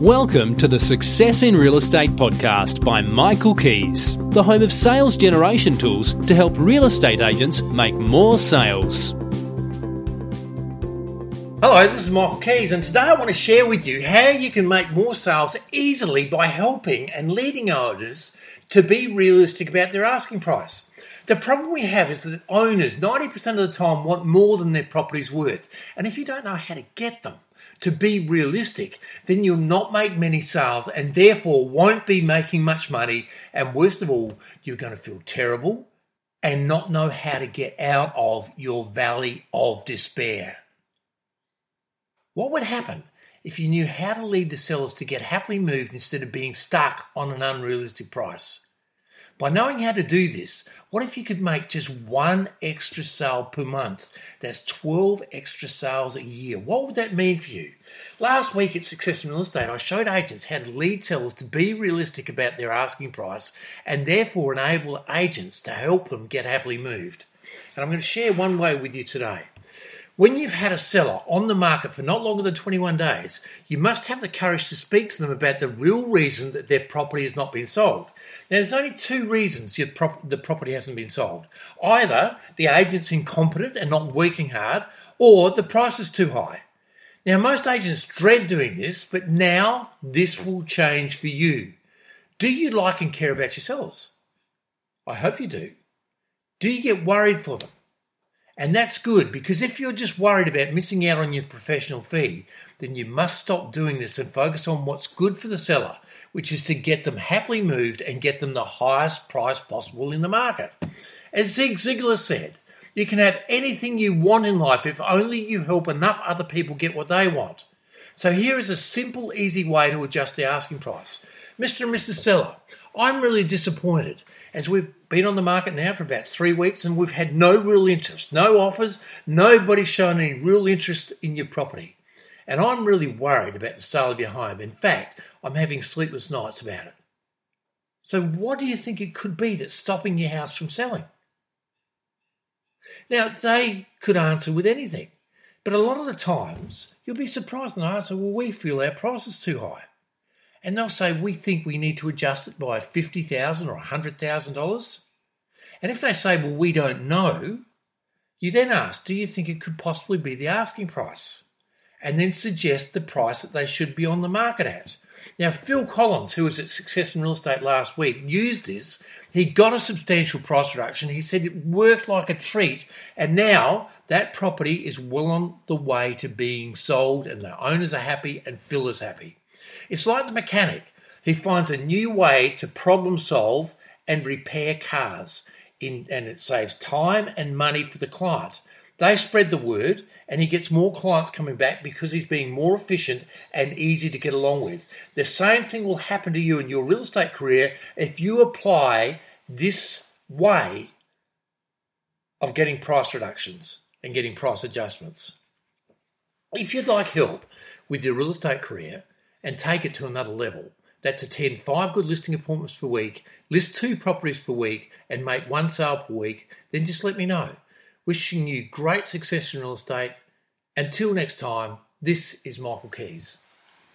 Welcome to the Success in Real Estate podcast by Michael Kies, the home of sales generation tools to help real estate agents make more sales. Hello, this is Michael Kies, and today I want to share with you how you can make more sales easily by helping and leading owners to be realistic about their asking price. The problem we have is that owners 90% of the time want more than their property's worth, and if you don't know how to get them, to be realistic, then you'll not make many sales and therefore won't be making much money. And worst of all, you're going to feel terrible and not know how to get out of your valley of despair. What would happen if you knew how to lead the sellers to get happily moved instead of being stuck on an unrealistic price? By knowing how to do this, what if you could make just one extra sale per month? That's 12 extra sales a year. What would that mean for you? Last week at Success in Real Estate, I showed agents how to lead sellers to be realistic about their asking price and therefore enable agents to help them get happily moved. And I'm going to share one way with you today. When you've had a seller on the market for not longer than 21 days, you must have the courage to speak to them about the real reason that their property has not been sold. Now, there's only two reasons prop- the property hasn't been sold. Either the agent's incompetent and not working hard, or the price is too high. Now, most agents dread doing this, but now this will change for you. Do you like and care about your sellers? I hope you do. Do you get worried for them? And that's good because if you're just worried about missing out on your professional fee, then you must stop doing this and focus on what's good for the seller, which is to get them happily moved and get them the highest price possible in the market. As Zig Ziglar said, you can have anything you want in life if only you help enough other people get what they want. So here is a simple, easy way to adjust the asking price. Mr. and Mrs. Seller, I'm really disappointed as we've been on the market now for about three weeks and we've had no real interest, no offers, nobody's shown any real interest in your property. And I'm really worried about the sale of your home. In fact, I'm having sleepless nights about it. So, what do you think it could be that's stopping your house from selling? Now, they could answer with anything, but a lot of the times you'll be surprised and answer, well, we feel our price is too high and they'll say we think we need to adjust it by 50,000 or hundred thousand dollars. And if they say, well, we don't know, you then ask, do you think it could possibly be the asking price? And then suggest the price that they should be on the market at. Now, Phil Collins, who was at Success in Real Estate last week, used this. He got a substantial price reduction. He said it worked like a treat. And now that property is well on the way to being sold, and the owners are happy and Phil is happy. It's like the mechanic. He finds a new way to problem solve and repair cars, in, and it saves time and money for the client. They spread the word, and he gets more clients coming back because he's being more efficient and easy to get along with. The same thing will happen to you in your real estate career if you apply this way of getting price reductions and getting price adjustments. If you'd like help with your real estate career, and take it to another level. That's attend five good listing appointments per week, list two properties per week, and make one sale per week, then just let me know. Wishing you great success in real estate. Until next time, this is Michael Kies.